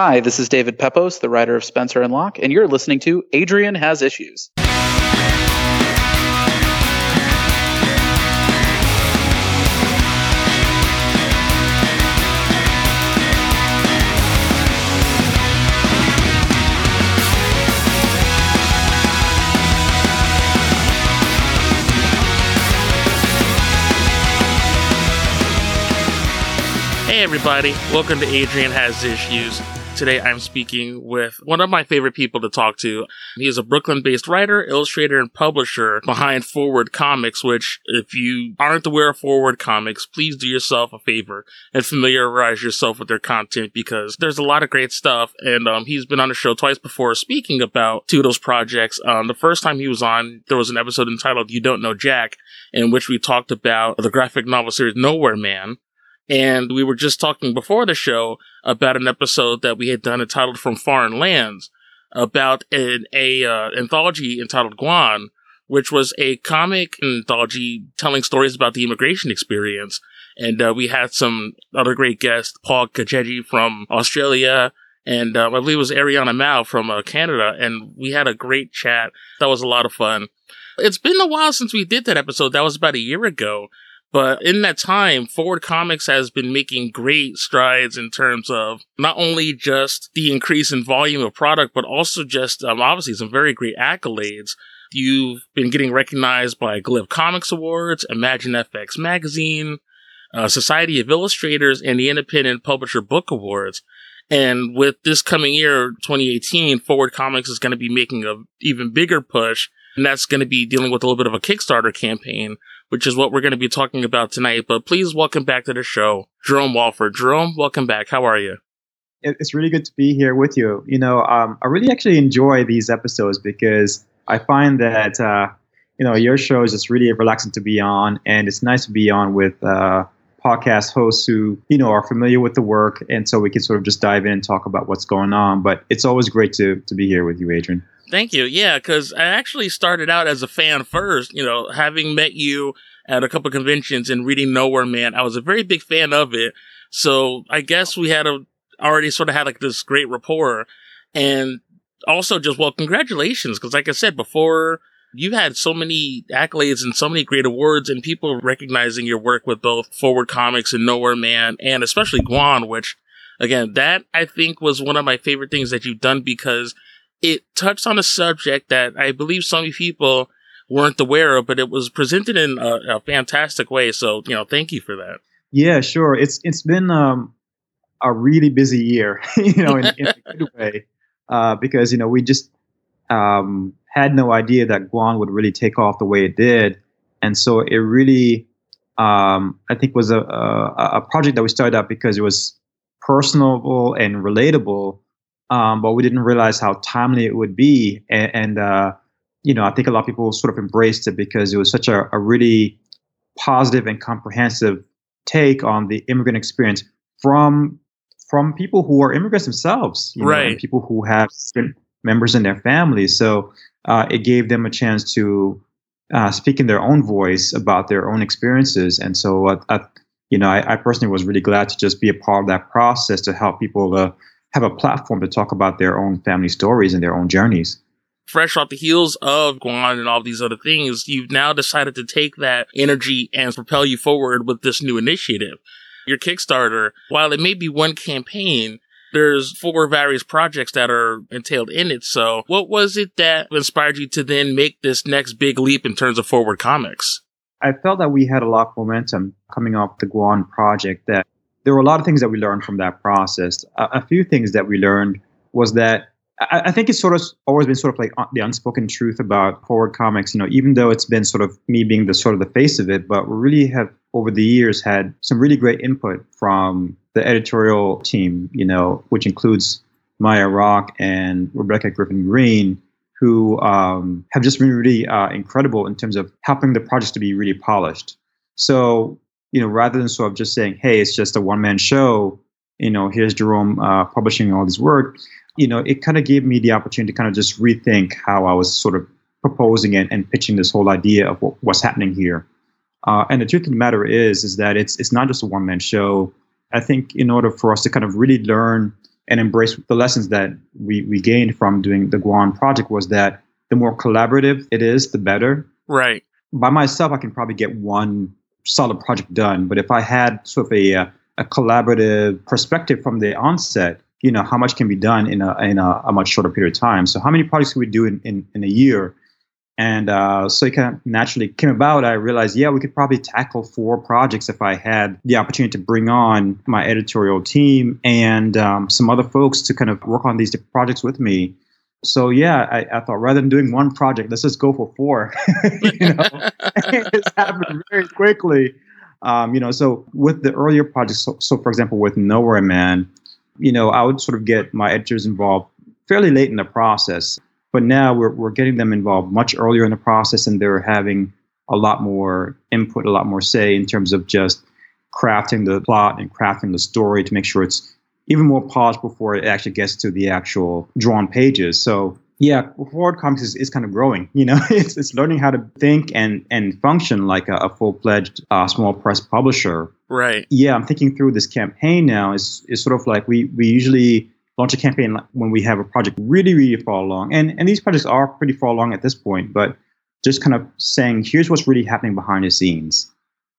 Hi, this is David Pepos, the writer of Spencer and Locke, and you're listening to Adrian Has Issues. Hey, everybody. Welcome to Adrian Has Issues. Today I'm speaking with one of my favorite people to talk to. He is a Brooklyn based writer, illustrator, and publisher behind Forward Comics, which, if you aren't aware of Forward Comics, please do yourself a favor and familiarize yourself with their content because there's a lot of great stuff. And um, he's been on the show twice before speaking about two of those projects. Um, the first time he was on, there was an episode entitled You Don't Know Jack, in which we talked about the graphic novel series Nowhere Man. And we were just talking before the show about an episode that we had done entitled From Foreign Lands about an a uh, anthology entitled Gwan, which was a comic anthology telling stories about the immigration experience. And uh, we had some other great guests, Paul Kajeji from Australia, and uh, I believe it was Ariana Mao from uh, Canada. And we had a great chat. That was a lot of fun. It's been a while since we did that episode. That was about a year ago. But in that time, Forward Comics has been making great strides in terms of not only just the increase in volume of product, but also just um, obviously some very great accolades. You've been getting recognized by Glyph Comics Awards, Imagine FX Magazine, uh, Society of Illustrators, and the Independent Publisher Book Awards. And with this coming year, 2018, Forward Comics is going to be making a even bigger push, and that's going to be dealing with a little bit of a Kickstarter campaign which is what we're going to be talking about tonight. But please welcome back to the show, Jerome Walford. Jerome, welcome back. How are you? It's really good to be here with you. You know, um, I really actually enjoy these episodes because I find that, uh, you know, your show is just really relaxing to be on, and it's nice to be on with uh, podcast hosts who, you know, are familiar with the work, and so we can sort of just dive in and talk about what's going on. But it's always great to to be here with you, Adrian. Thank you. Yeah, because I actually started out as a fan first. You know, having met you at a couple conventions and reading Nowhere Man, I was a very big fan of it. So I guess we had a already sort of had like this great rapport, and also just well, congratulations, because like I said before. You've had so many accolades and so many great awards and people recognizing your work with both Forward Comics and Nowhere Man and especially Gwan, which again, that I think was one of my favorite things that you've done because it touched on a subject that I believe so many people weren't aware of, but it was presented in a, a fantastic way. So, you know, thank you for that. Yeah, sure. It's it's been um, a really busy year, you know, in, in a good way, uh, because you know we just um, had no idea that Gwan would really take off the way it did, and so it really, um, I think, was a, a, a project that we started out because it was personable and relatable um, but we didn't realize how timely it would be. And, and uh, you know, I think a lot of people sort of embraced it because it was such a, a really positive and comprehensive take on the immigrant experience from from people who are immigrants themselves, right? Know, people who have members in their families. So uh, it gave them a chance to uh, speak in their own voice about their own experiences. And so, uh, I, you know, I, I, personally was really glad to just be a part of that process to help people uh, have a platform to talk about their own family stories and their own journeys. Fresh off the heels of Gwan and all these other things, you've now decided to take that energy and propel you forward with this new initiative. Your Kickstarter, while it may be one campaign, there's four various projects that are entailed in it. So what was it that inspired you to then make this next big leap in terms of forward comics? I felt that we had a lot of momentum coming off the Gwan project that there were a lot of things that we learned from that process. A, a few things that we learned was that I, I, think it's sort of always been sort of like the unspoken truth about forward comics. You know, even though it's been sort of me being the sort of the face of it, but we really have over the years had some really great input from the editorial team. You know, which includes Maya Rock and Rebecca Griffin Green, who um, have just been really uh, incredible in terms of helping the projects to be really polished. So you know, rather than sort of just saying, hey, it's just a one man show, you know, here's Jerome uh, publishing all this work, you know, it kind of gave me the opportunity to kind of just rethink how I was sort of proposing it and pitching this whole idea of what, what's happening here. Uh, and the truth of the matter is, is that it's it's not just a one man show. I think in order for us to kind of really learn and embrace the lessons that we, we gained from doing the Gwan project was that the more collaborative it is, the better. Right. By myself, I can probably get one solid project done. But if I had sort of a, uh, a collaborative perspective from the onset, you know, how much can be done in a, in a, a much shorter period of time. So how many projects can we do in, in, in a year? And uh, so it kind of naturally came about. I realized, yeah, we could probably tackle four projects if I had the opportunity to bring on my editorial team and um, some other folks to kind of work on these projects with me. So yeah, I, I, thought rather than doing one project, let's just go for four. you know, it's happened very quickly. Um, you know, so with the earlier projects, so, so for example, with Nowhere Man, you know, I would sort of get my editors involved fairly late in the process. But now we're, we're getting them involved much earlier in the process and they're having a lot more input, a lot more say in terms of just crafting the plot and crafting the story to make sure it's even more polished before it actually gets to the actual drawn pages. So yeah, Forward Comics is, is kind of growing. You know, it's, it's learning how to think and and function like a, a full fledged uh, small press publisher. Right. Yeah, I'm thinking through this campaign now. Is is sort of like we we usually launch a campaign when we have a project really, really far along. And, and these projects are pretty far along at this point, but just kind of saying, here's what's really happening behind the scenes.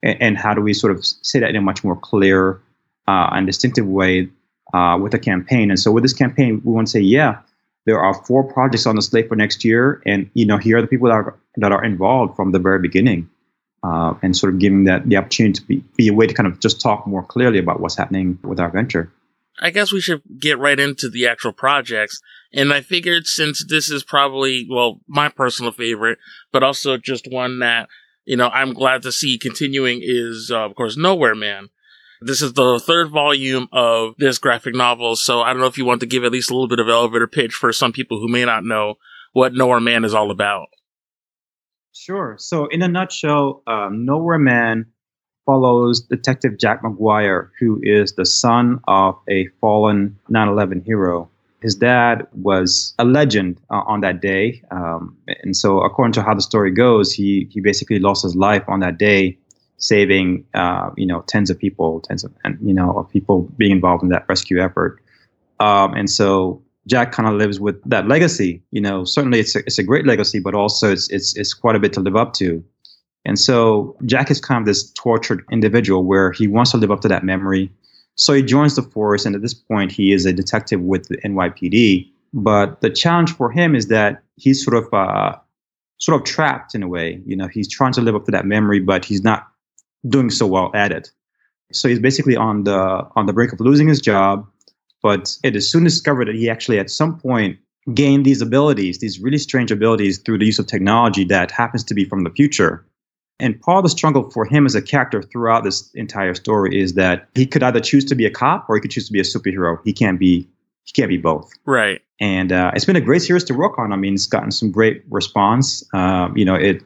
And, and how do we sort of say that in a much more clear uh, and distinctive way uh, with a campaign. And so with this campaign, we want to say, yeah, there are four projects on the slate for next year. And, you know, here are the people that are, that are involved from the very beginning. Uh, and sort of giving that the opportunity to be, be a way to kind of just talk more clearly about what's happening with our venture. I guess we should get right into the actual projects. And I figured since this is probably, well, my personal favorite, but also just one that, you know, I'm glad to see continuing is, uh, of course, Nowhere Man. This is the third volume of this graphic novel. So I don't know if you want to give at least a little bit of elevator pitch for some people who may not know what Nowhere Man is all about. Sure. So in a nutshell, um, Nowhere Man follows Detective Jack McGuire, who is the son of a fallen 9 11 hero. His dad was a legend uh, on that day. Um, and so, according to how the story goes, he, he basically lost his life on that day, saving uh, you know tens of people, tens of and you know of people being involved in that rescue effort. Um, and so Jack kind of lives with that legacy. You know, certainly it's a, it's a great legacy, but also it's it's it's quite a bit to live up to. And so Jack is kind of this tortured individual where he wants to live up to that memory. So he joins the force, and at this point, he is a detective with the NYPD. But the challenge for him is that he's sort of uh, sort of trapped in a way. You know, he's trying to live up to that memory, but he's not doing so well at it. So he's basically on the on the brink of losing his job. But it is soon discovered that he actually, at some point, gained these abilities, these really strange abilities through the use of technology that happens to be from the future. And part of the struggle for him as a character throughout this entire story is that he could either choose to be a cop or he could choose to be a superhero. He can't be he can't be both. Right. And uh, it's been a great series to work on. I mean, it's gotten some great response. Uh, you know, it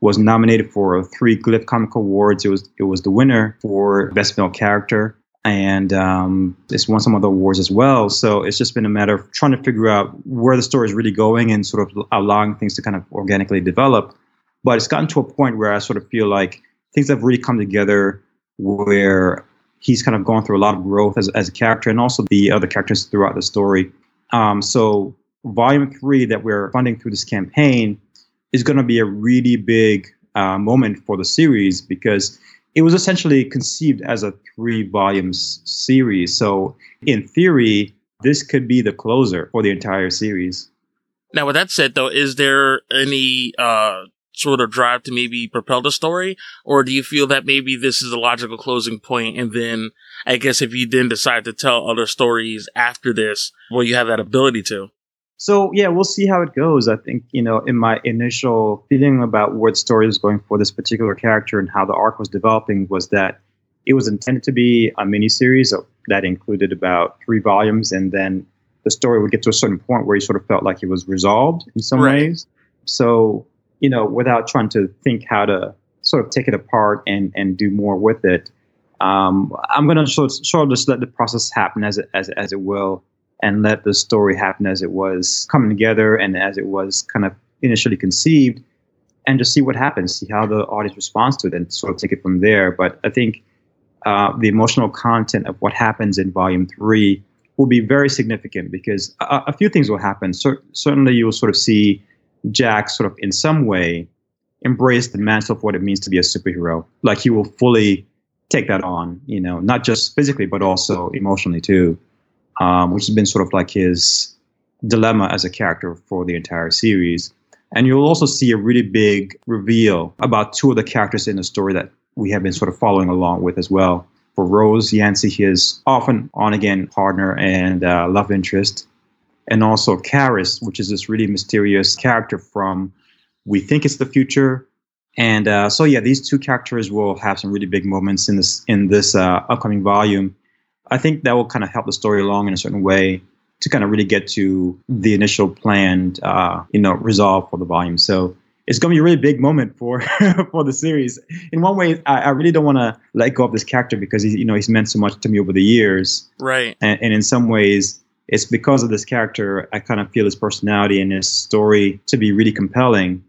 was nominated for three Glyph Comic Awards. It was it was the winner for best male character, and um, it's won some other awards as well. So it's just been a matter of trying to figure out where the story is really going and sort of allowing things to kind of organically develop. But it's gotten to a point where I sort of feel like things have really come together where he's kind of gone through a lot of growth as, as a character and also the other characters throughout the story. Um, so, volume three that we're funding through this campaign is going to be a really big uh, moment for the series because it was essentially conceived as a three volumes series. So, in theory, this could be the closer for the entire series. Now, with that said, though, is there any uh, sort of drive to maybe propel the story? Or do you feel that maybe this is a logical closing point and then I guess if you then decide to tell other stories after this, well, you have that ability to? So yeah, we'll see how it goes. I think you know, in my initial feeling about where the story was going for this particular character and how the arc was developing was that it was intended to be a miniseries that included about three volumes, and then the story would get to a certain point where you sort of felt like it was resolved in some right. ways. So you know, without trying to think how to sort of take it apart and and do more with it. Um, I'm going to sort, sort of just let the process happen as it, as, as it will, and let the story happen as it was coming together and as it was kind of initially conceived, and just see what happens, see how the audience responds to it, and sort of take it from there. But I think uh, the emotional content of what happens in Volume Three will be very significant because a, a few things will happen. Cer- certainly, you will sort of see Jack sort of in some way embrace the mantle of what it means to be a superhero. Like he will fully take that on, you know, not just physically but also emotionally too, um, which has been sort of like his dilemma as a character for the entire series. And you'll also see a really big reveal about two of the characters in the story that we have been sort of following along with as well. For Rose Yancey, his often on again partner and uh, love interest, and also Karis, which is this really mysterious character from we think it's the future. And uh, so, yeah, these two characters will have some really big moments in this in this uh, upcoming volume. I think that will kind of help the story along in a certain way to kind of really get to the initial planned, uh, you know, resolve for the volume. So it's going to be a really big moment for for the series. In one way, I, I really don't want to let go of this character because he, you know, he's meant so much to me over the years. Right. And, and in some ways, it's because of this character I kind of feel his personality and his story to be really compelling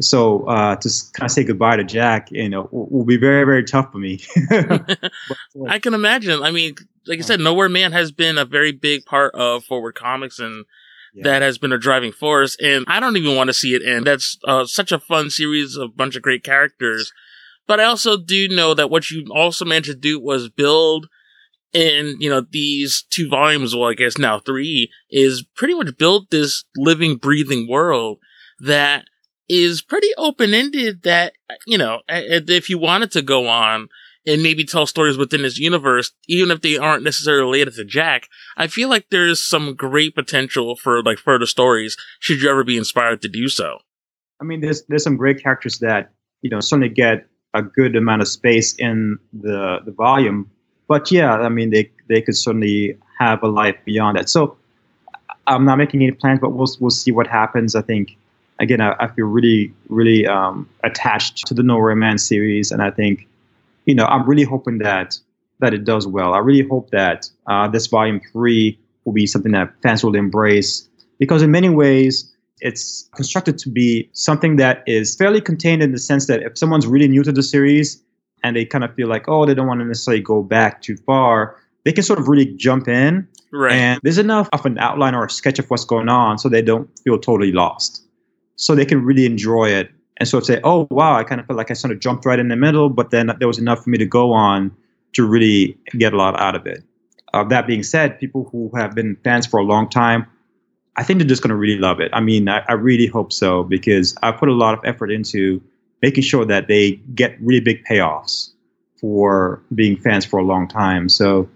so uh, to kind of say goodbye to Jack, you know, will, will be very, very tough for me. I can imagine. I mean, like I said, Nowhere Man has been a very big part of Forward Comics, and yeah. that has been a driving force. And I don't even want to see it end. That's uh, such a fun series of a bunch of great characters. But I also do know that what you also managed to do was build in, you know, these two volumes, well, I guess now three, is pretty much build this living, breathing world that is pretty open ended that, you know, if you wanted to go on and maybe tell stories within this universe, even if they aren't necessarily related to Jack, I feel like there's some great potential for like further stories should you ever be inspired to do so. I mean, there's there's some great characters that you know certainly get a good amount of space in the the volume, but yeah, I mean they they could certainly have a life beyond that. So I'm not making any plans, but we'll we'll see what happens. I think again, I, I feel really, really um, attached to the Nowhere Man series, and I think, you know, I'm really hoping that that it does well. I really hope that uh, this volume three will be something that fans will embrace because in many ways it's constructed to be something that is fairly contained in the sense that if someone's really new to the series and they kind of feel like oh they don't want to necessarily go back too far they can sort of really jump in. Right. And there's enough of an outline or a sketch of what's going on so they don't feel totally lost so they can really enjoy it and sort of say, oh, wow, I kind of felt like I sort of jumped right in the middle, but then there was enough for me to go on to really get a lot out of it. Uh, that being said, people who have been fans for a long time, I think they're just going to really love it. I mean, I, I really hope so because I put a lot of effort into making sure that they get really big payoffs for being fans for a long time. So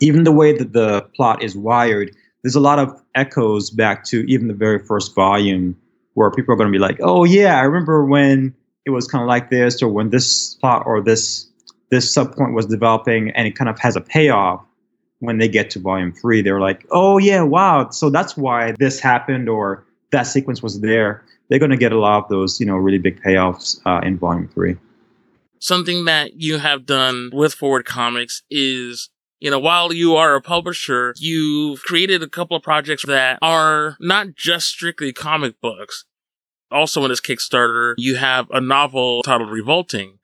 even the way that the plot is wired, there's a lot of echoes back to even the very first volume where people are going to be like, oh yeah, I remember when it was kind of like this, or when this plot or this this subpoint was developing, and it kind of has a payoff when they get to volume three. They're like, oh yeah, wow, so that's why this happened, or that sequence was there. They're going to get a lot of those, you know, really big payoffs uh, in volume three. Something that you have done with Forward Comics is you know, while you are a publisher, you've created a couple of projects that are not just strictly comic books. Also, in this Kickstarter, you have a novel titled Revolting.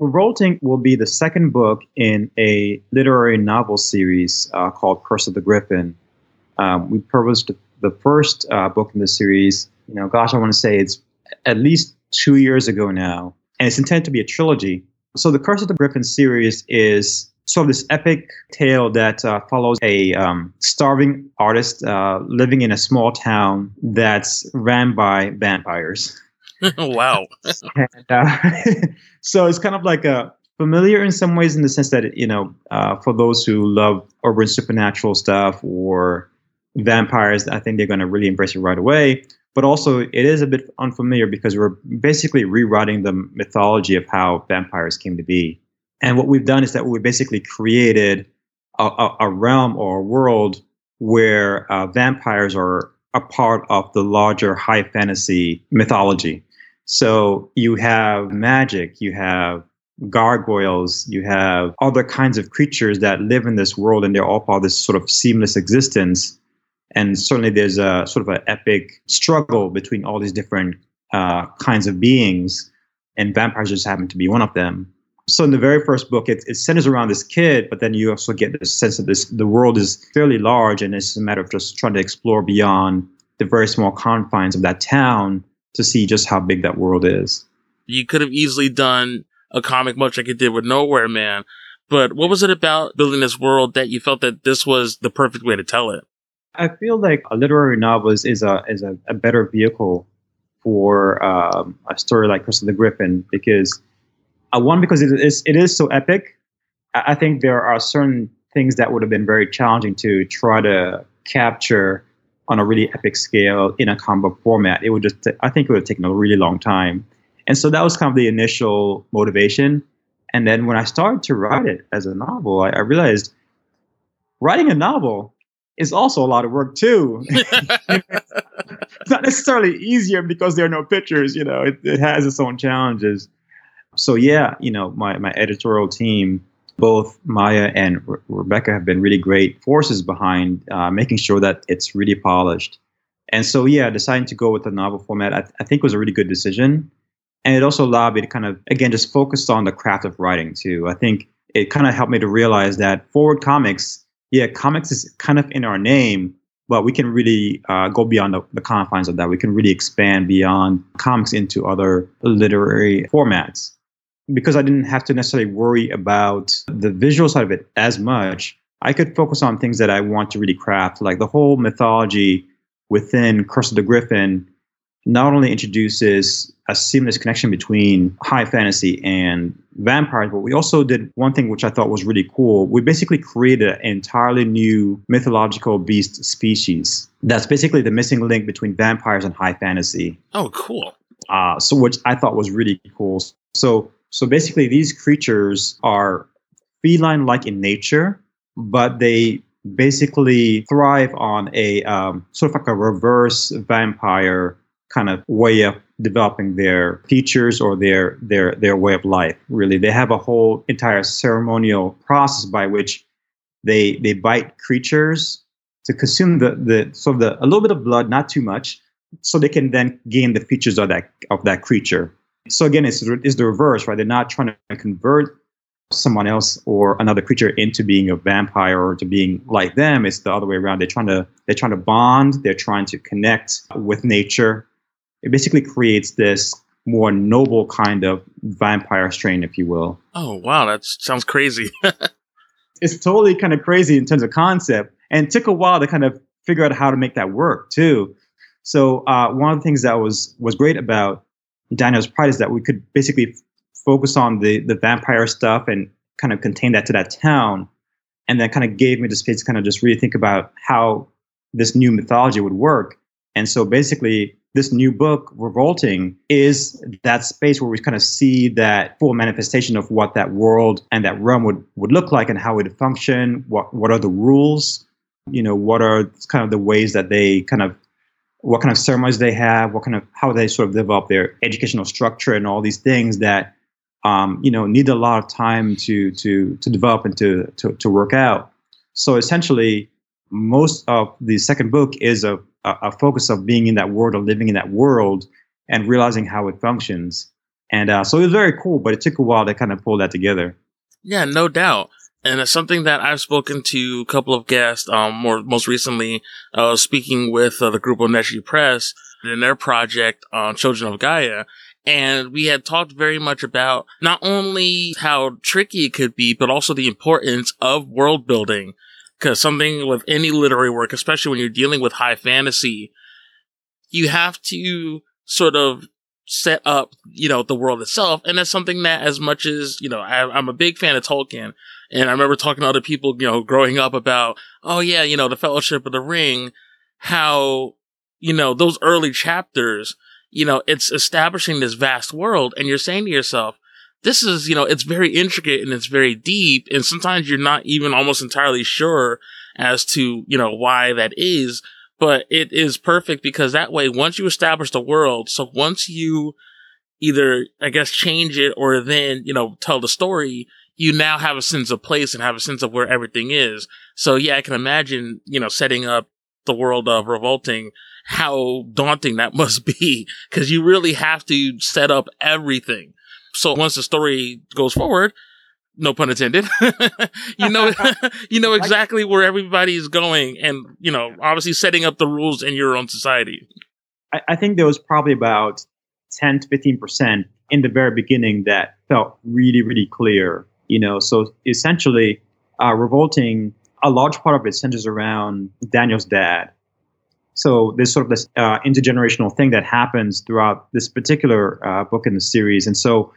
Revolting will be the second book in a literary novel series uh, called Curse of the Griffin. Um, we published the first uh, book in the series, you know, gosh, I want to say it's at least two years ago now, and it's intended to be a trilogy. So the Curse of the Griffin series is so this epic tale that uh, follows a um, starving artist uh, living in a small town that's ran by vampires. wow! and, uh, so it's kind of like a familiar in some ways in the sense that you know, uh, for those who love urban supernatural stuff or vampires, I think they're going to really embrace it right away. But also, it is a bit unfamiliar because we're basically rewriting the mythology of how vampires came to be. And what we've done is that we basically created a, a, a realm or a world where uh, vampires are a part of the larger high fantasy mythology. So you have magic, you have gargoyles, you have other kinds of creatures that live in this world, and they're all part of this sort of seamless existence. And certainly, there's a sort of an epic struggle between all these different uh, kinds of beings, and vampires just happen to be one of them. So in the very first book, it, it centers around this kid, but then you also get this sense that this the world is fairly large, and it's a matter of just trying to explore beyond the very small confines of that town to see just how big that world is. You could have easily done a comic much like you did with Nowhere Man, but what was it about building this world that you felt that this was the perfect way to tell it? I feel like a literary novel is, is a is a, a better vehicle for um, a story like of the Griffin because uh, one because it is it is so epic. I, I think there are certain things that would have been very challenging to try to capture on a really epic scale in a comic book format. It would just t- I think it would have taken a really long time, and so that was kind of the initial motivation. And then when I started to write it as a novel, I, I realized writing a novel is also a lot of work too. it's not necessarily easier because there are no pictures. You know, it, it has its own challenges. So yeah, you know, my my editorial team, both Maya and Re- Rebecca, have been really great forces behind uh, making sure that it's really polished. And so yeah, deciding to go with the novel format, I, I think was a really good decision. And it also allowed me to kind of again just focus on the craft of writing too. I think it kind of helped me to realize that forward comics, yeah, comics is kind of in our name, but we can really uh, go beyond the, the, confines of that. We can really expand beyond comics into other literary formats. Because I didn't have to necessarily worry about the visual side of it as much, I could focus on things that I want to really craft, like the whole mythology within Curse of the Griffin not only introduces a seamless connection between high fantasy and vampires, but we also did one thing which I thought was really cool. We basically created an entirely new mythological beast species. That's basically the missing link between vampires and high fantasy. Oh, cool. Uh, so which I thought was really cool. So so basically these creatures are feline like in nature, but they basically thrive on a um, sort of like a reverse vampire kind of way of developing their features or their their their way of life really. They have a whole entire ceremonial process by which they they bite creatures to consume the the sort of the a little bit of blood not too much so they can then gain the features of that of that creature so again it's, it's the reverse right? They're not trying to convert someone else or another creature into being a vampire or to being like them. It's the other way around. They're trying to they're trying to bond. They're trying to connect with nature. It basically creates this more noble kind of vampire strain, if you will. Oh wow, that sounds crazy. it's totally kind of crazy in terms of concept, and it took a while to kind of figure out how to make that work too. So uh, one of the things that was was great about Daniel's Pride is that we could basically f- focus on the the vampire stuff and kind of contain that to that town, and then kind of gave me the space to kind of just really think about how this new mythology would work. And so basically, this new book, Revolting, is that space where we kind of see that full manifestation of what that world and that realm would, would look like and how it would function. What what are the rules? You know, what are kind of the ways that they kind of what kind of ceremonies they have, what kind of how they sort of develop their educational structure and all these things that um, you know need a lot of time to to to develop and to to, to work out. So essentially, most of the second book is a a, focus of being in that world or living in that world and realizing how it functions. And uh, so it was very cool, but it took a while to kind of pull that together. Yeah, no doubt. And it's something that I've spoken to a couple of guests, um, more, most recently, uh, speaking with uh, the group of Neshi Press in their project on Children of Gaia. And we had talked very much about not only how tricky it could be, but also the importance of world building because something with any literary work, especially when you're dealing with high fantasy, you have to sort of set up, you know, the world itself. And that's something that as much as, you know, I, am a big fan of Tolkien. And I remember talking to other people, you know, growing up about, oh yeah, you know, the Fellowship of the Ring, how, you know, those early chapters, you know, it's establishing this vast world. And you're saying to yourself, this is, you know, it's very intricate and it's very deep. And sometimes you're not even almost entirely sure as to, you know, why that is. But it is perfect because that way, once you establish the world, so once you either, I guess, change it or then, you know, tell the story, you now have a sense of place and have a sense of where everything is. So yeah, I can imagine, you know, setting up the world of revolting, how daunting that must be because you really have to set up everything So once the story goes forward, no pun intended, you know, you know exactly where everybody is going and, you know, obviously setting up the rules in your own society. I, I think there was probably about 10 to 15% in the very beginning that felt really, really clear, you know, so essentially, uh, revolting, a large part of it centers around Daniel's dad. So there's sort of this uh, intergenerational thing that happens throughout this particular uh, book in the series. And so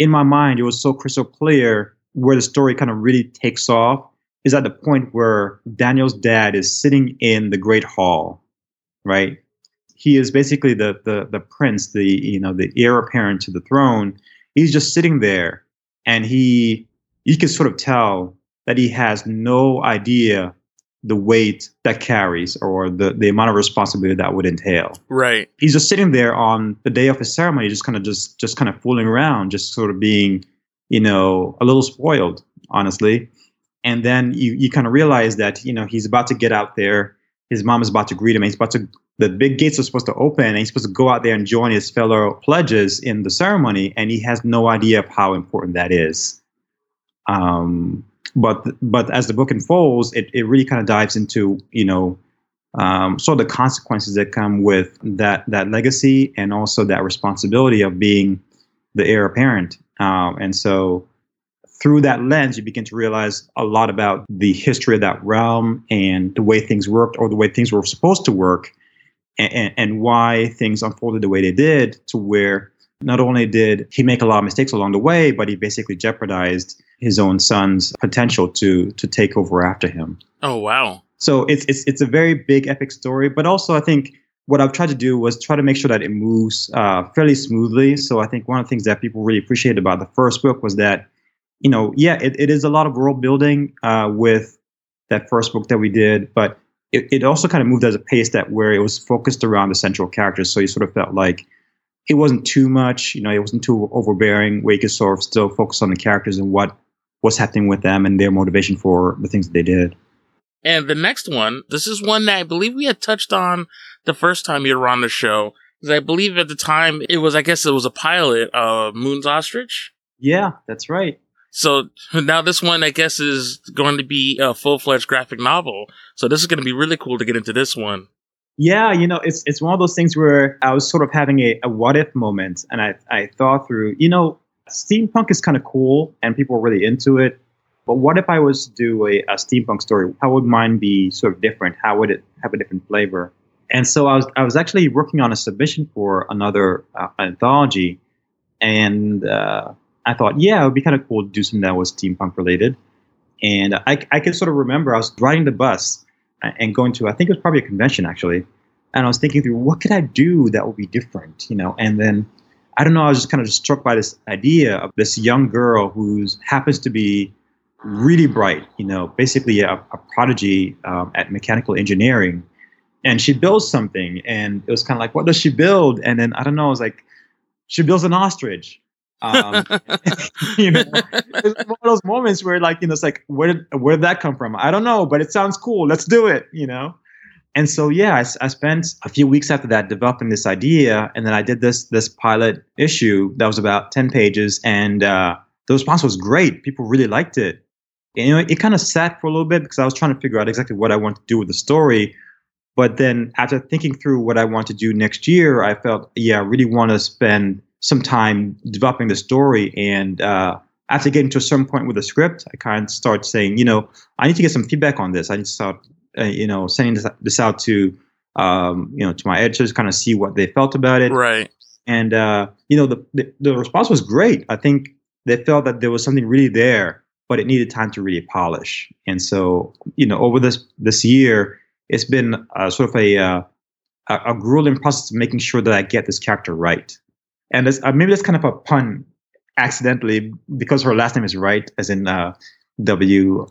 in my mind, it was so crystal clear where the story kind of really takes off is at the point where Daniel's dad is sitting in the Great Hall, right? He is basically the the the prince, the you know the heir apparent to the throne. He's just sitting there, and he you can sort of tell that he has no idea the weight that carries or the, the amount of responsibility that would entail. Right. He's just sitting there on the day of his ceremony, just kind of just just kind of fooling around, just sort of being you know, a little spoiled, honestly. And then you, you kind of realize that, you know, he's about to get out there. His mom is about to greet him. He's about to, the big gates are supposed to open and he's supposed to go out there and join his fellow pledges in the ceremony. And he has no idea of how important that is. Um, but, but as the book unfolds, it, it really kind of dives into, you know, um, sort of the consequences that come with that, that legacy and also that responsibility of being the heir apparent. Um, and so through that lens, you begin to realize a lot about the history of that realm and the way things worked or the way things were supposed to work and, and why things unfolded the way they did to where not only did he make a lot of mistakes along the way, but he basically jeopardized his own son's potential to to take over after him. Oh wow. So it's it's it's a very big epic story, but also I think what I've tried to do was try to make sure that it moves uh, fairly smoothly. So I think one of the things that people really appreciated about the first book was that, you know, yeah, it, it is a lot of world building uh, with that first book that we did, but it, it also kind of moved at a pace that where it was focused around the central characters. So you sort of felt like it wasn't too much, you know, it wasn't too overbearing, where you could sort of still focus on the characters and what was happening with them and their motivation for the things that they did. And the next one, this is one that I believe we had touched on the first time you were on the show. Because I believe at the time it was, I guess it was a pilot of Moon's Ostrich. Yeah, that's right. So now this one, I guess, is going to be a full fledged graphic novel. So this is going to be really cool to get into this one. Yeah, you know, it's it's one of those things where I was sort of having a, a what if moment, and I I thought through, you know, steampunk is kind of cool, and people are really into it. But what if I was to do a, a steampunk story? How would mine be sort of different? How would it have a different flavor? And so I was I was actually working on a submission for another uh, anthology, and uh, I thought, yeah, it would be kind of cool to do something that was steampunk related. And I I can sort of remember I was riding the bus and going to I think it was probably a convention actually, and I was thinking through what could I do that would be different, you know, and then. I don't know. I was just kind of struck by this idea of this young girl who happens to be really bright, you know, basically a, a prodigy um, at mechanical engineering. And she builds something, and it was kind of like, what does she build? And then I don't know, I was like, she builds an ostrich. Um, you know, it's one of those moments where, like, you know, it's like, where did where did that come from? I don't know, but it sounds cool. Let's do it. You know. And so, yeah, I, I spent a few weeks after that developing this idea, and then I did this this pilot issue that was about ten pages, and uh, the response was great. People really liked it you know, it kind of sat for a little bit because I was trying to figure out exactly what I want to do with the story. But then after thinking through what I want to do next year, I felt, yeah, I really want to spend some time developing the story. And uh, after getting to a certain point with the script, I kind of start saying, you know, I need to get some feedback on this. I need to start, uh, you know, sending this, this out to, um, you know, to my editors, kind of see what they felt about it. Right. And, uh, you know, the, the, the response was great. I think they felt that there was something really there but it needed time to really polish. And so, you know, over this this year, it's been uh, sort of a, uh, a grueling process of making sure that I get this character right. And uh, maybe that's kind of a pun accidentally because her last name is Wright, as in uh, W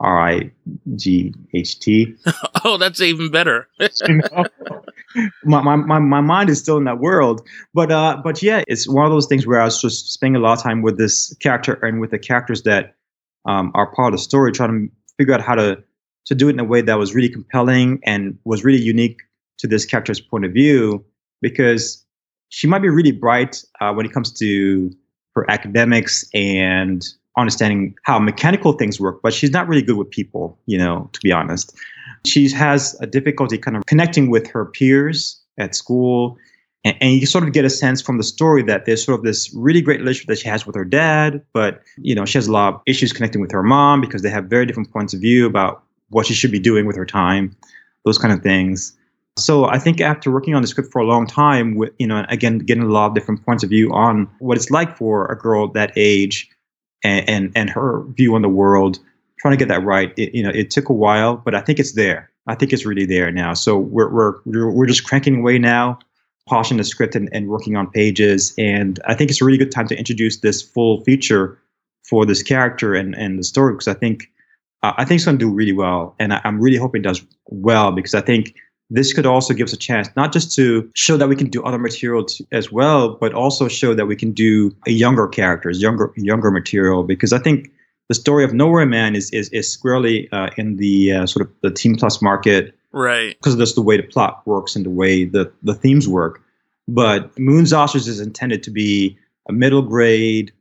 R I G H T. oh, that's even better. you know? my, my, my, my mind is still in that world. But uh, but yeah, it's one of those things where I was just spending a lot of time with this character and with the characters that um, are part of the story, trying to figure out how to to do it in a way that was really compelling and was really unique to this character's point of view, because she might be really bright uh, when it comes to her academics and understanding how mechanical things work, but she's not really good with people, you know, to be honest. She has a difficulty kind of connecting with her peers at school. And, and, you sort of get a sense from the story that there's sort of this really great relationship that she has with her dad, but you know, she has a lot of issues connecting with her mom because they have very different points of view about what she should be doing with her time, those kind of things. So I think after working on the script for a long time, with you know, again, getting a lot of different points of view on what it's like for a girl that age and, and, and her view on the world, trying to get that right. It, you know, it took a while, but I think it's there. I think it's really there now. So we're we're we're just cranking away now, polishing the script and, and working on pages. And I think it's a really good time to introduce this full feature for this character and and the story because I think uh, I think it's going to do really well, and I, am really hoping it does well because I think this could also give us a chance not just to show that we can do other material t- as well, but also show that we can do a younger characters, younger younger material. Because I think the story of Nowhere Man is is, is squarely uh, in the uh, sort of the Teen Plus market, right? Because that's the way the plot works and the way the the themes work. But Moon's Ostrich is intended to be a middle grade,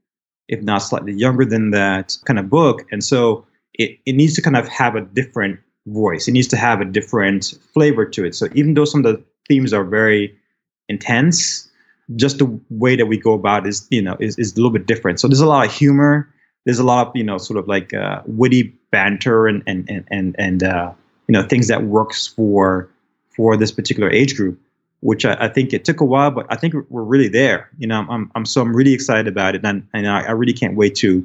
if not slightly younger than that, kind of book, and so it, it needs to kind of have a different voice. It needs to have a different flavor to it. So even though some of the themes are very intense, just the way that we go about is you know is, is a little bit different. So there's a lot of humor. There's a lot of you know sort of like uh, witty banter and and and and, and uh, you know things that works for for this particular age group. Which I, I, think it took a while, but I think we're really there. You know, I'm, I'm so I'm really excited about it, and and I, I really can't wait to,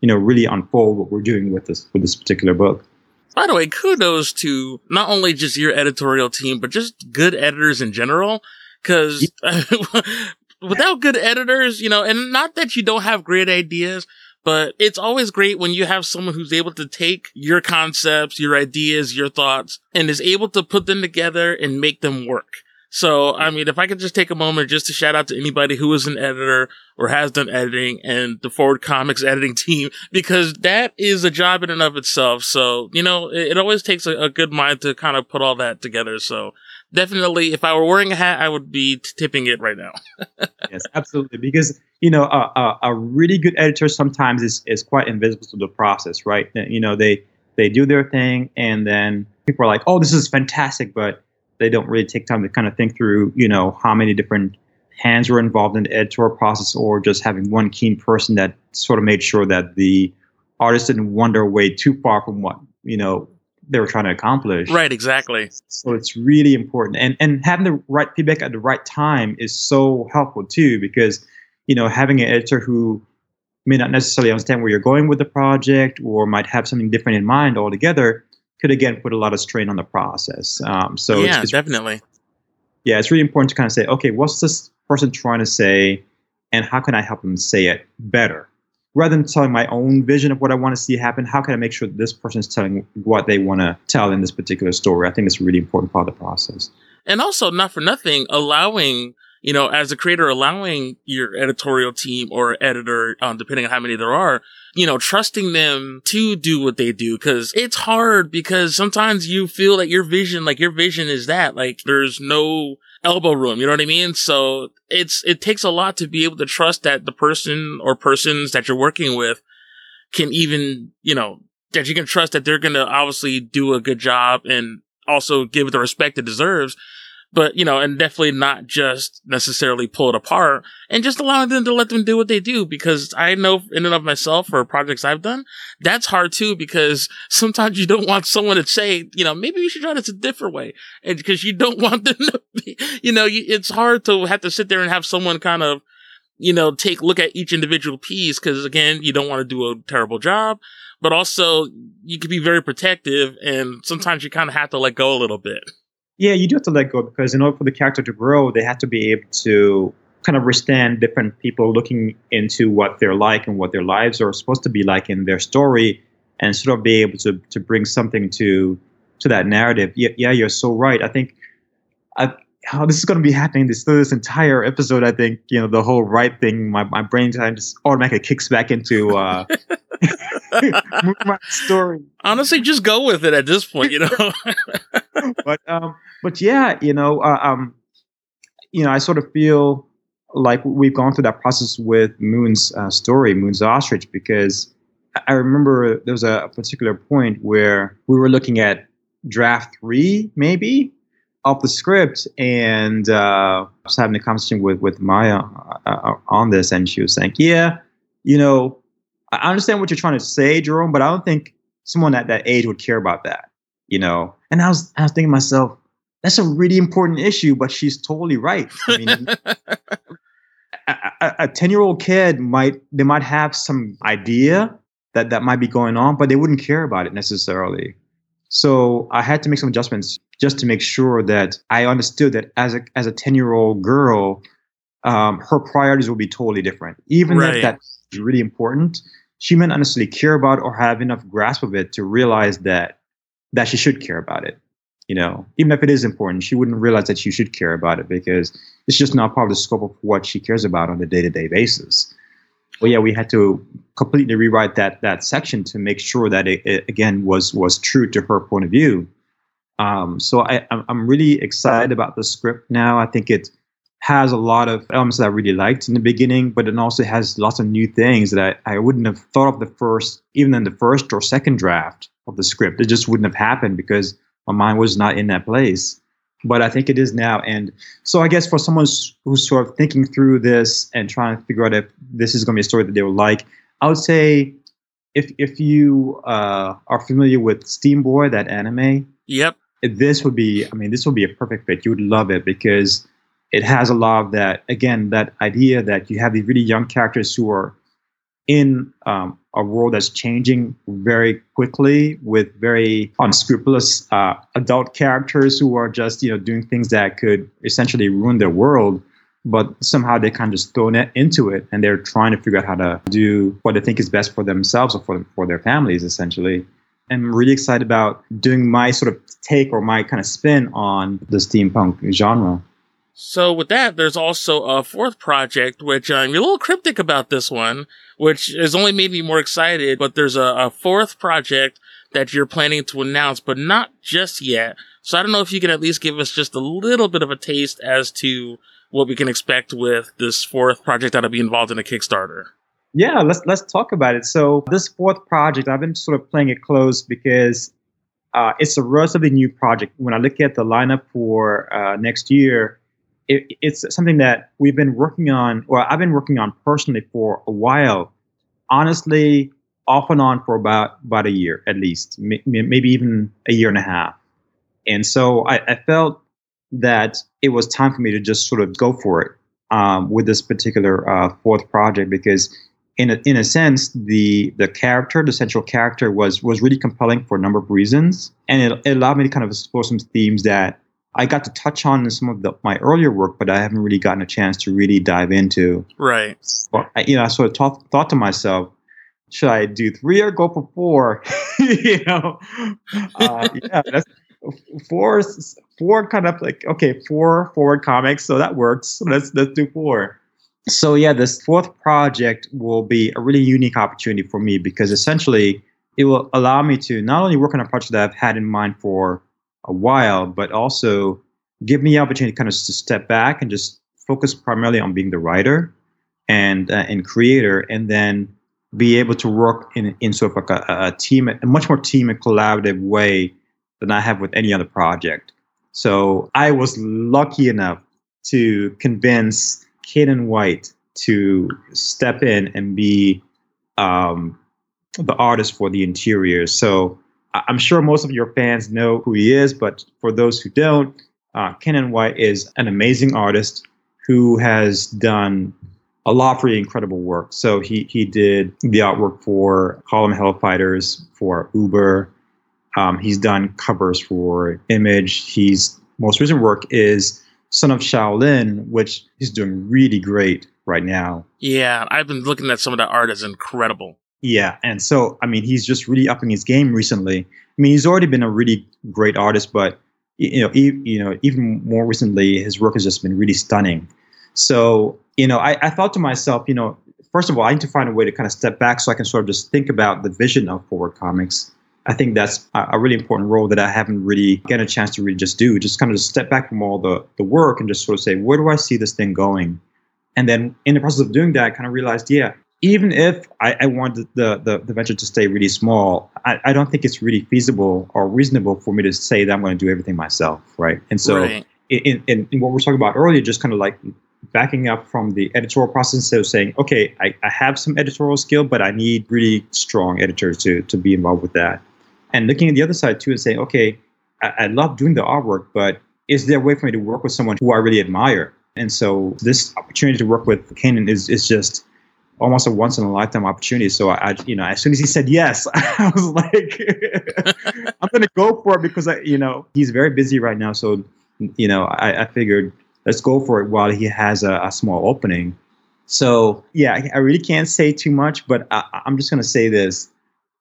you know, really unfold what we're doing with this with this particular book. By the way, kudos to not only just your editorial team, but just good editors in general. Cause without good editors, you know, and not that you don't have great ideas, but it's always great when you have someone who's able to take your concepts, your ideas, your thoughts, and is able to put them together and make them work. So, I mean, if I could just take a moment just to shout out to anybody who is an editor or has done editing and the Forward Comics editing team, because that is a job in and of itself. So, you know, it, it always takes a, a, good mind to kind of put all that together. So definitely, if I were wearing a hat, I would be t- tipping it right now. yes, absolutely. Because, you know, a, a, a really good editor sometimes is, is quite invisible to the process, right? You know, they, they do their thing and then people are like, oh, this is fantastic, but they don't really take time to kind of think through, you know, how many different hands were involved in the editorial process or just having one keen person that sort of made sure that the artist didn't wander away too far from what, you know, they were trying to accomplish. Right, exactly. So it's really important. And and having the right feedback at the right time is so helpful too, because, you know, having an editor who may not necessarily understand where you're going with the project or might have something different in mind altogether could again put a lot of strain on the process. Um, so yeah, it's, it's, definitely. Yeah, it's really important to kind of say, okay, what's this person trying to say, and how can I help them say it better? Rather than telling my own vision of what I want to see happen, how can I make sure that this person is telling what they want to tell in this particular story? I think it's a really important part of the process. And also, not for nothing, allowing you know, as a creator, allowing your editorial team or editor, um, depending on how many there are, you know, trusting them to do what they do. Cause it's hard because sometimes you feel that your vision, like your vision is that, like there's no elbow room. You know what I mean? So it's, it takes a lot to be able to trust that the person or persons that you're working with can even, you know, that you can trust that they're going to obviously do a good job and also give it the respect it deserves but you know, and definitely not just necessarily pull it apart and just allowing them to let them do what they do because I know in and of myself for projects I've done, that's hard too because sometimes you don't want someone to say, you know, maybe we should try this a different way. And because you don't want them to be, you know, it's hard to have to sit there and have someone kind of, you know, take look at each individual piece because again, you don't want to do a terrible job, but also you can be very protective and sometimes you kind of have to let go a little bit. Yeah, you do have to let go because in order for the character to grow, they have to be able to kind of withstand different people looking into what they're like and what their lives are supposed to be like in their story and sort of be able to to bring something to to that narrative. Yeah, yeah you're so right. I think I, how this is going to be happening this this entire episode. I think you know the whole right thing. My my brain time just automatically kicks back into uh, my story. Honestly, just go with it at this point. You know. but um, but yeah, you know, uh, um, you know, I sort of feel like we've gone through that process with Moon's uh, story, Moon's Ostrich, because I remember there was a particular point where we were looking at draft three, maybe, of the script, and uh, I was having a conversation with with Maya uh, uh, on this, and she was saying, "Yeah, you know, I understand what you're trying to say, Jerome, but I don't think someone at that age would care about that." You know, and I was I was thinking to myself, that's a really important issue, but she's totally right. I mean, a 10 year old kid might, they might have some idea that that might be going on, but they wouldn't care about it necessarily. So I had to make some adjustments just to make sure that I understood that as a, as a 10 year old girl, um, her priorities will be totally different. Even right. if that's really important, she may not necessarily care about or have enough grasp of it to realize that that she should care about it you know, even if it is important, she wouldn't realize that she should care about it because it's just not part of the scope of what she cares about on a day to day basis. But yeah, we had to completely rewrite that that section to make sure that it, it again was was true to her point of view. Um, so I, I'm really excited about the script now. I think it has a lot of elements that I really liked in the beginning, but it also has lots of new things that I, I wouldn't have thought of the first, even in the first or second draft of the script. It just wouldn't have happened because my mind was not in that place but I think it is now. And so I guess for someone who's sort of thinking through this and trying to figure out if this is going to be a story that they would like, I would say if if you uh, are familiar with Steamboy, that anime, yep, this would be. I mean, this would be a perfect fit. You would love it because it has a lot of that. Again, that idea that you have these really young characters who are in um, a world that's changing very quickly with very unscrupulous uh, adult characters who are just you know doing things that could essentially ruin their world but somehow they kind of just thrown it into it and they're trying to figure out how to do what they think is best for themselves or for, for their families essentially i'm really excited about doing my sort of take or my kind of spin on the steampunk genre so with that, there's also a fourth project, which I'm a little cryptic about this one, which has only made me more excited. But there's a, a fourth project that you're planning to announce, but not just yet. So I don't know if you can at least give us just a little bit of a taste as to what we can expect with this fourth project that'll be involved in a Kickstarter. Yeah, let's let's talk about it. So this fourth project, I've been sort of playing it close because uh, it's a relatively new project. When I look at the lineup for uh, next year, it, it's something that we've been working on, or I've been working on personally for a while. Honestly, off and on for about about a year at least, maybe even a year and a half. And so I, I felt that it was time for me to just sort of go for it um, with this particular uh, fourth project because in a, in a sense, the the character, the central character, was was really compelling for a number of reasons, and it, it allowed me to kind of explore some themes that I got to touch on some of the, my earlier work, but I haven't really gotten a chance to really dive into. Right. So I, you know, I sort of thought, thought to myself, should I do three or go for four? you know, uh, yeah, that's four. Four kind of like okay, four forward comics, so that works. let's let's do four. So yeah, this fourth project will be a really unique opportunity for me because essentially it will allow me to not only work on a project that I've had in mind for a while, but also give me the opportunity to kind of to step back and just focus primarily on being the writer and uh, and creator, and then be able to work in in sort of like a, a team, a much more team and collaborative way than I have with any other project. So I was lucky enough to convince Caanan White to step in and be um, the artist for the interior. So I'm sure most of your fans know who he is, but for those who don't, uh, Caanan White is an amazing artist who has done a lot of really incredible work. So he he did the artwork for Harlem Hellfighters, for Uber. Um, he's done covers for Image. He's most recent work is Son of Shaolin, which he's doing really great right now. Yeah, I've been looking at some of that art; is incredible. Yeah, and so I mean, he's just really upping his game recently. I mean, he's already been a really great artist, but you know, e- you know, even more recently, his work has just been really stunning. So you know, I, I thought to myself, you know, first of all, I need to find a way to kind of step back so I can sort of just think about the vision of Forward Comics. I think that's a, really important role that I haven't really gotten a chance to really just do. Just kind of just step back from all the the work and just sort of say, where do I see this thing going? And then in the process of doing that, I kind of realized, yeah, even if I, I want the, the, the venture to stay really small, I, I don't think it's really feasible or reasonable for me to say that I'm going to do everything myself, right? And so, right. In, in, in, what we are talking about earlier, just kind of like backing up from the editorial process instead of saying, okay, I, I have some editorial skill, but I need really strong editors to, to be involved with that. And looking at the other side too and saying, okay, I, I love doing the artwork, but is there a way for me to work with someone who I really admire? And so this opportunity to work with Caanan is, is just almost a once in a lifetime opportunity. So I, you know, as soon as he said yes, I was like, I'm going to go for it because I, you know, he's very busy right now. So, you know, I, I figured let's go for it while he has a, a, small opening. So yeah, I really can't say too much, but I, I'm just going to say this: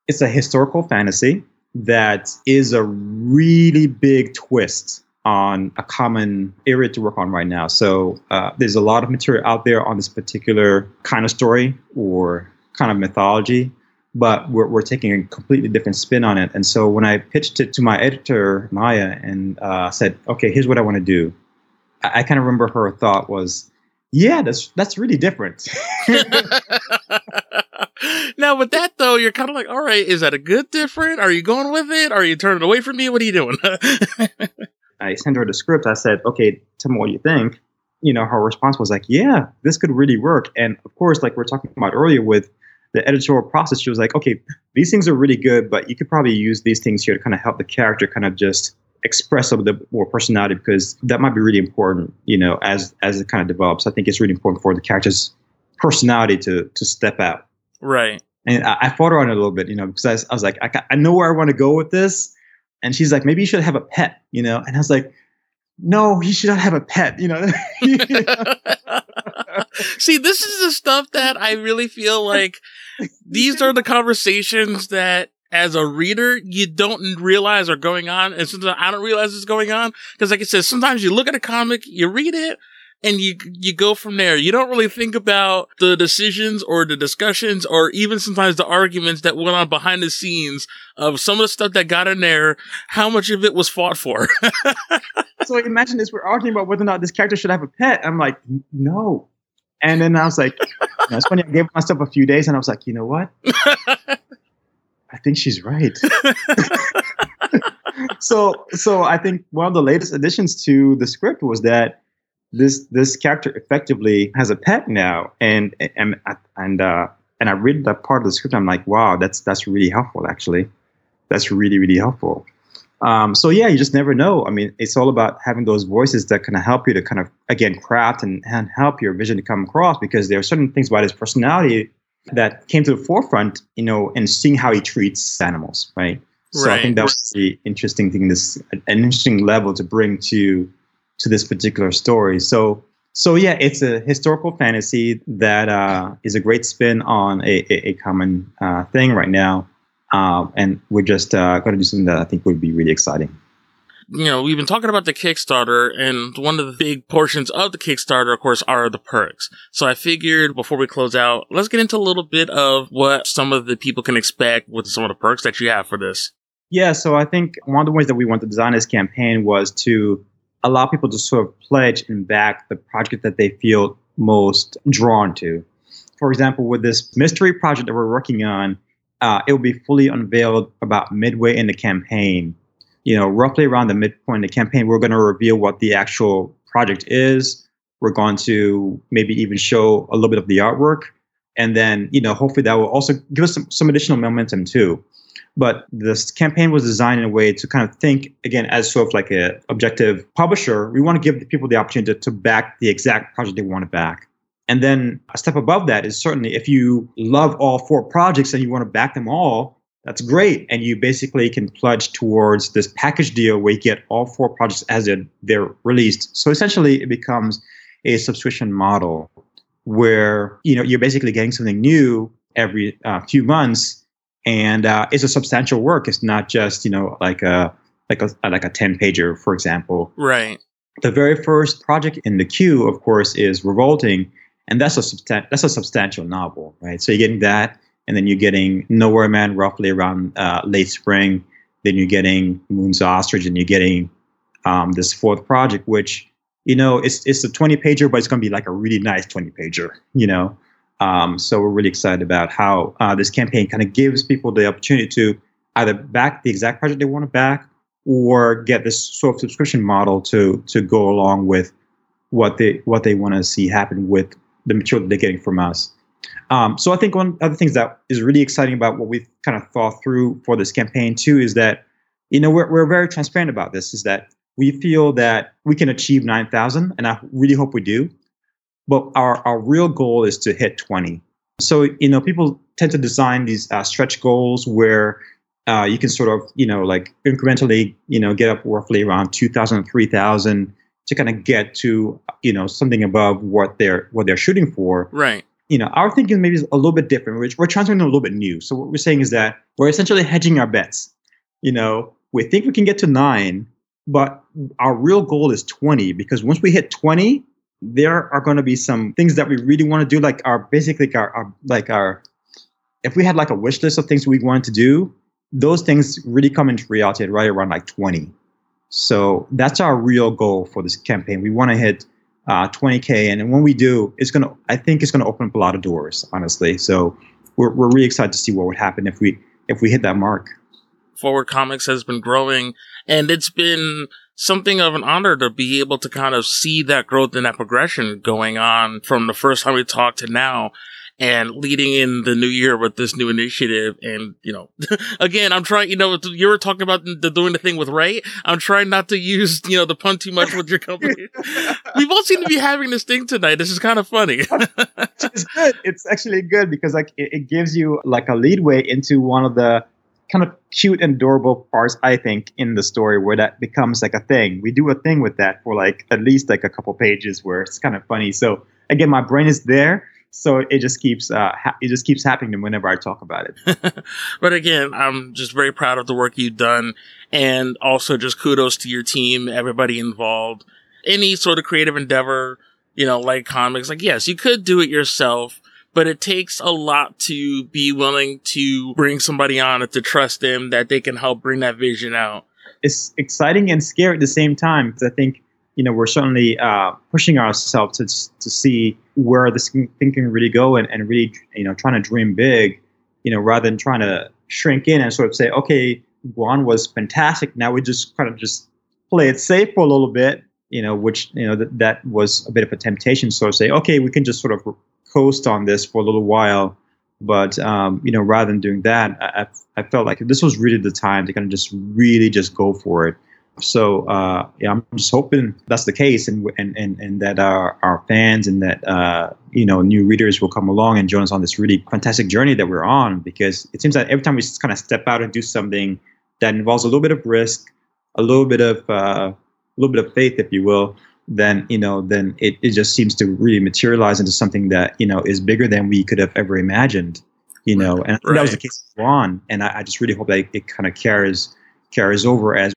it's a historical fantasy that is a really big twist on a common area to work on right now. So uh, there's a lot of material out there on this particular kind of story or kind of mythology, but we're, we're taking a completely different spin on it. And so when I pitched it to my editor, Maya, and uh, said, okay, here's what I want to do, I, I kind of remember her thought was, yeah, that's that's really different. now with that though, you're kind of like, all right, is that a good different? Are you going with it? Are you turning away from me? What are you doing? I sent her the script. I said, okay, tell me what you think. You know, her response was like, yeah, this could really work. And of course, like we are talking about earlier with the editorial process, she was like, okay, these things are really good, but you could probably use these things here to kind of help the character kind of just express a little bit more personality because that might be really important, you know, as as it kind of develops. I think it's really important for the character's personality to to step out. Right. And I, I fought her on it a little bit, you know, because I, I was like, I, I know where I want to go with this, and she's like, maybe you should have a pet, you know? And I was like, no, he should not have a pet, you know? See, this is the stuff that I really feel like these are the conversations that as a reader, you don't realize are going on. And sometimes I don't realize it's going on. Cause like I said, sometimes you look at a comic, you read it, and you you go from there. You don't really think about the decisions or the discussions or even sometimes the arguments that went on behind the scenes of some of the stuff that got in there, how much of it was fought for. so imagine this: we're arguing about whether or not this character should have a pet. I'm like, no. And then I was like, it's funny. I gave myself a few days, and I was like, you know what? I think she's right. so, so I think one of the latest additions to the script was that this this character effectively has a pet now, and and and uh, and I read that part of the script. I'm like, wow, that's that's really helpful. Actually, that's really really helpful. Um, so yeah, you just never know. I mean, it's all about having those voices that kind of help you to kind of again craft and, and help your vision to come across because there are certain things about his personality that came to the forefront, you know, and seeing how he treats animals, right? So right. I think that was the interesting thing, this an interesting level to bring to to this particular story. So so yeah, it's a historical fantasy that uh, is a great spin on a, a, a common uh, thing right now, um, and we're just uh, going to do something that I think would be really exciting. You know, we've been talking about the Kickstarter, and one of the big portions of the Kickstarter, of course, are the perks. So I figured before we close out, let's get into a little bit of what some of the people can expect with some of the perks that you have for this. Yeah, so I think one of the ways that we want to design this campaign was to allow people to sort of pledge and back the project that they feel most drawn to. For example, with this mystery project that we're working on, uh, it will be fully unveiled about midway in the campaign. You know, roughly around the midpoint of the campaign, we're going to reveal what the actual project is. We're going to maybe even show a little bit of the artwork. And then, you know, hopefully that will also give us some, some additional momentum too. But this campaign was designed in a way to kind of think again as sort of like a objective publisher. We want to give the people the opportunity to, to back the exact project they want to back. And then a step above that is certainly if you love all four projects and you want to back them all, that's great. And you basically can pledge towards this package deal where you get all four projects as they're, they're released. So essentially, it becomes a subscription model where you know you're basically getting something new every uh, few months and uh, it's a substantial work. It's not just you know like a like a like a ten pager, for example. Right. The very first project in the queue, of course, is Revolting, and that's a substan- that's a substantial novel, right? So you're getting that, and then you're getting Nowhere Man roughly around uh, late spring. Then you're getting Moon's Ostrich, and you're getting um, this fourth project, which you know, it's it's a 20 pager, but it's going to be like a really nice 20 pager, you know. Um, so we're really excited about how uh, this campaign kind of gives people the opportunity to either back the exact project they want to back or get this sort of subscription model to to go along with what they what they want to see happen with the material they're getting from us. Um, so I think one of the things that is really exciting about what we've kind of thought through for this campaign too is that you know we're we're very transparent about this. Is that we feel that we can achieve nine thousand, and I really hope we do. But our our real goal is to hit twenty. So you know people tend to design these uh, stretch goals where uh, you can sort of you know like incrementally you know get up roughly around 2000 3000 to kind of get to you know something above what they're what they're shooting for. Right. You know our thinking maybe is a little bit different. We're, we're trying something a little bit new. So what we're saying is that we're essentially hedging our bets. You know we think we can get to nine but our real goal is 20 because once we hit 20 there are going to be some things that we really want to do like our basically our, our like our if we had like a wish list of things we wanted to do those things really come into reality right around like 20. So that's our real goal for this campaign. We want to hit uh, 20k, and when we do, it's gonna. I think it's gonna open up a lot of doors, honestly. So we're we're really excited to see what would happen if we if we hit that mark. Forward Comics has been growing, and it's been something of an honor to be able to kind of see that growth and that progression going on from the first time we talked to now and leading in the new year with this new initiative. And, you know, again, I'm trying, you know, you were talking about the, doing the thing with Ray. I'm trying not to use, you know, the pun too much with your company. we both seem to be having this thing tonight. This is kind of funny. it's good. It's actually good because like it, it gives you like a leadway into one of the kind of cute and adorable parts I think in the story where that becomes like a thing. We do a thing with that for like at least like a couple pages where it's kind of funny. So again, my brain is there so it just keeps uh, ha- it just keeps happening whenever I talk about it. but again, I'm just very proud of the work you've done, and also just kudos to your team, everybody involved. Any sort of creative endeavor, you know, like comics, like yes, you could do it yourself, but it takes a lot to be willing to bring somebody on and to trust them that they can help bring that vision out. It's exciting and scary at the same time because I think you know we're certainly uh, pushing ourselves to to see where this thing can really go and, and really you know trying to dream big you know rather than trying to shrink in and sort of say okay Gwan was fantastic now we just kind of just play it safe for a little bit you know which you know th- that was a bit of a temptation so to say okay we can just sort of coast on this for a little while but um, you know rather than doing that I, I felt like this was really the time to kind of just really just go for it so uh, yeah, I'm just hoping that's the case, and and and, and that our, our fans and that uh, you know new readers will come along and join us on this really fantastic journey that we're on. Because it seems that every time we just kind of step out and do something that involves a little bit of risk, a little bit of uh, a little bit of faith, if you will, then you know then it, it just seems to really materialize into something that you know is bigger than we could have ever imagined. You know, and right. that was the case with Ron, and I, I just really hope that it kind of carries carries over as